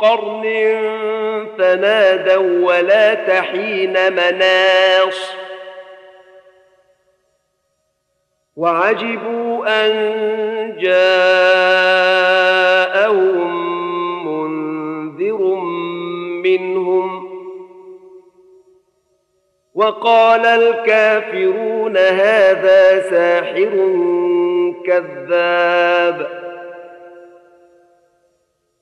قرن فنادوا ولا تحين مناص. وعجبوا أن جاءهم منذر منهم. وقال الكافرون هذا ساحر كذاب.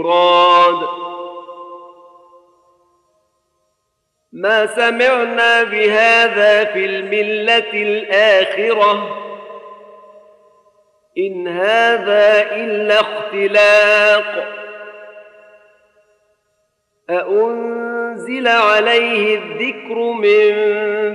يراد ما سمعنا بهذا في الملة الآخرة. إن هذا إلا اختلاق. أأنزل عليه الذكر من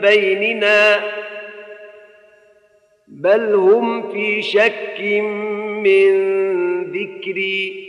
بيننا. بل هم في شك من ذكري.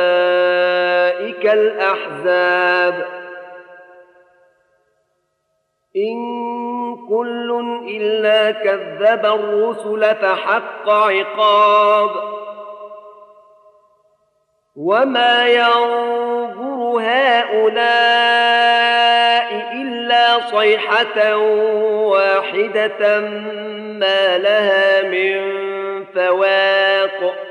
الأحزاب. إن كل إلا كذب الرسل فحق عقاب. وما ينظر هؤلاء إلا صيحة واحدة ما لها من فواق.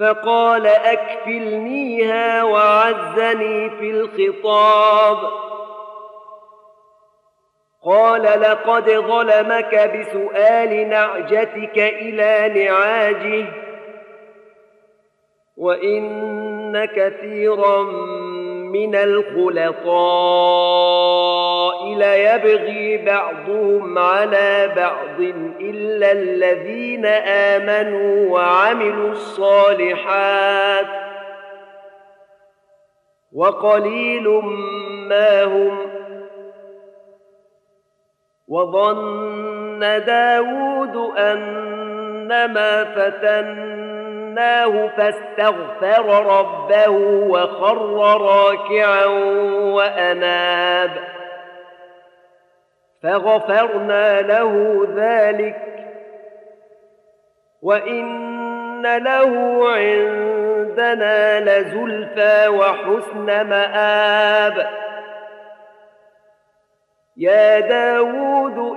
فقال أكفلنيها وعزني في الخطاب. قال لقد ظلمك بسؤال نعجتك إلى نعاجه وإن كثيرا من الخلطاء. ليبغي بعضهم على بعض إلا الذين آمنوا وعملوا الصالحات وقليل ما هم وظن داود أنما فتناه فاستغفر ربه وخر راكعا وأناب فغفرنا له ذلك. وإن له عندنا لزلفى وحسن مآب. يا داود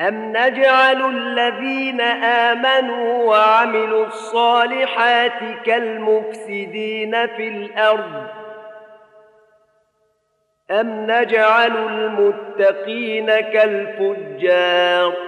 أم نجعل الذين آمنوا وعملوا الصالحات كالمفسدين في الأرض أم نجعل المتقين كالفجار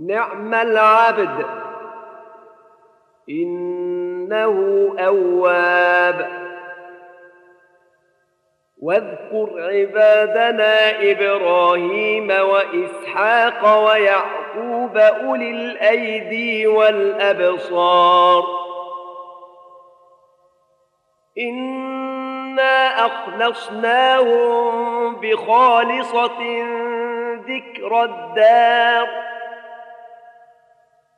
نعم العبد. إنه أواب. واذكر عبادنا إبراهيم وإسحاق ويعقوب أولي الأيدي والأبصار. إنا أخلصناهم بخالصة ذكر الدار.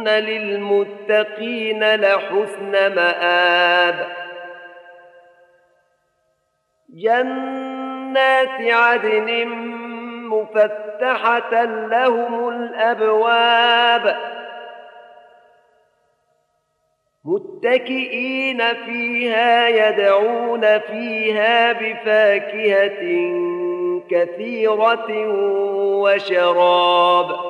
وإن للمتقين لحسن مآب. جنات عدن مفتحة لهم الأبواب. متكئين فيها يدعون فيها بفاكهة كثيرة وشراب.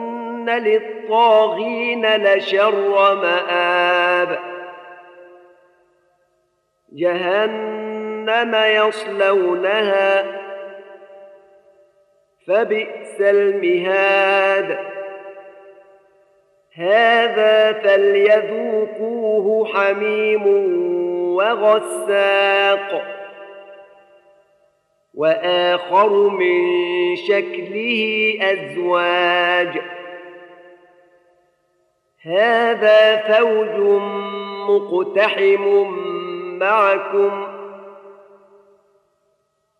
وان للطاغين لشر مآب جهنم يصلونها فبئس المهاد هذا فليذوقوه حميم وغساق واخر من شكله ازواج هذا فوج مقتحم معكم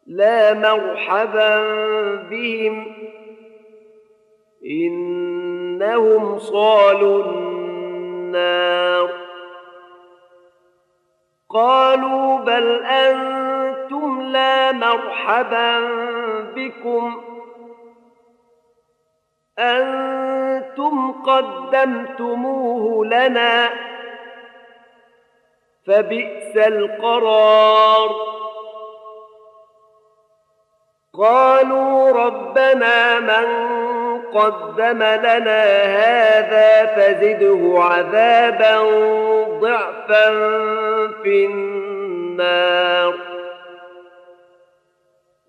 لا مرحبا بهم إنهم صالوا النار قالوا بل أنتم لا مرحبا بكم أنتم قدمتموه لنا فبئس القرار قالوا ربنا من قدم لنا هذا فزده عذابا ضعفا في النار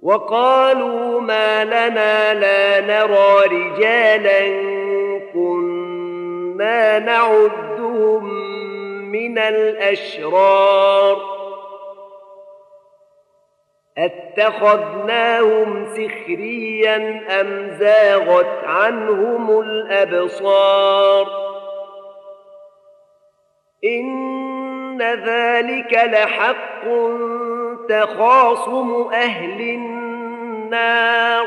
وقالوا ما لنا لا نرى رجالا كنا نعدهم من الاشرار اتخذناهم سخريا ام زاغت عنهم الابصار ان ذلك لحق تخاصم أهل النار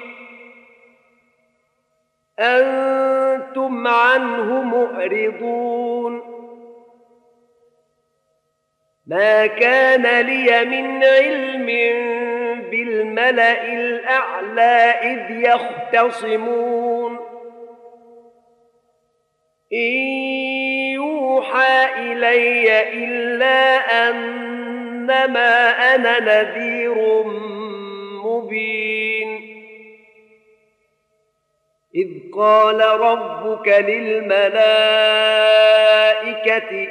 أنتم عنه معرضون ما كان لي من علم بالملأ الأعلى إذ يختصمون. إن يوحى إلي إلا أنما أنا نذير مبين. إذ قال ربك للملائكة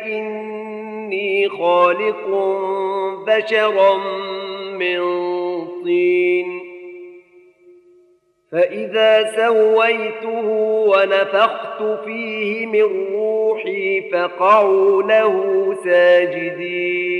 إني خالق بشرا من طين. فإذا سويته ونفخت فيه من روحي فقعوا له ساجدين.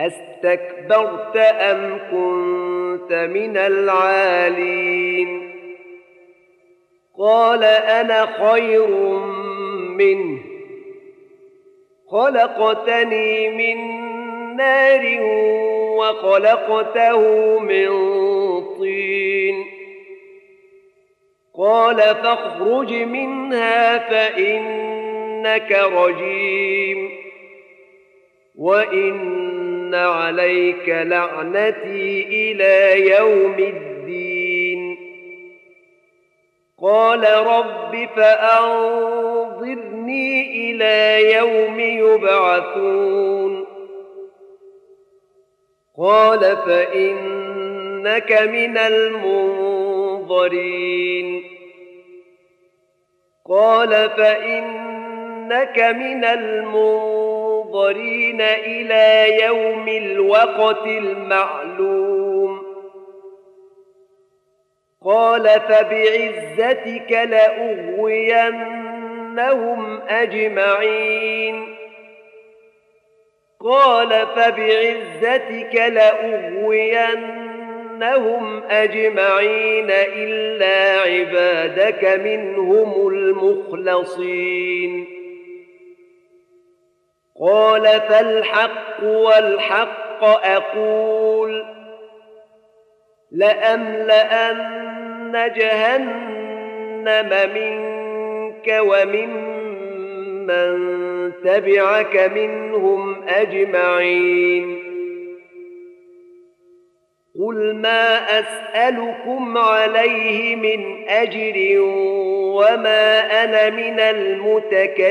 أستكبرت أم كنت من العالين؟ قال أنا خير منه. خلقتني من نار وخلقته من طين. قال فاخرج منها فإنك رجيم. وإن عليك لعنتي إلى يوم الدين. قال رب فأنظرني إلى يوم يبعثون. قال فإنك من المنظرين. قال فإنك من المنظرين. إلى يوم الوقت المعلوم. قال فبعزتك لأغوينهم أجمعين. قال فبعزتك لأغوينهم أجمعين إلا عبادك منهم المخلصين. قال فالحق والحق أقول لأملأن جهنم منك وممن من تبعك منهم أجمعين قل ما أسألكم عليه من أجر وما أنا من المتكلفين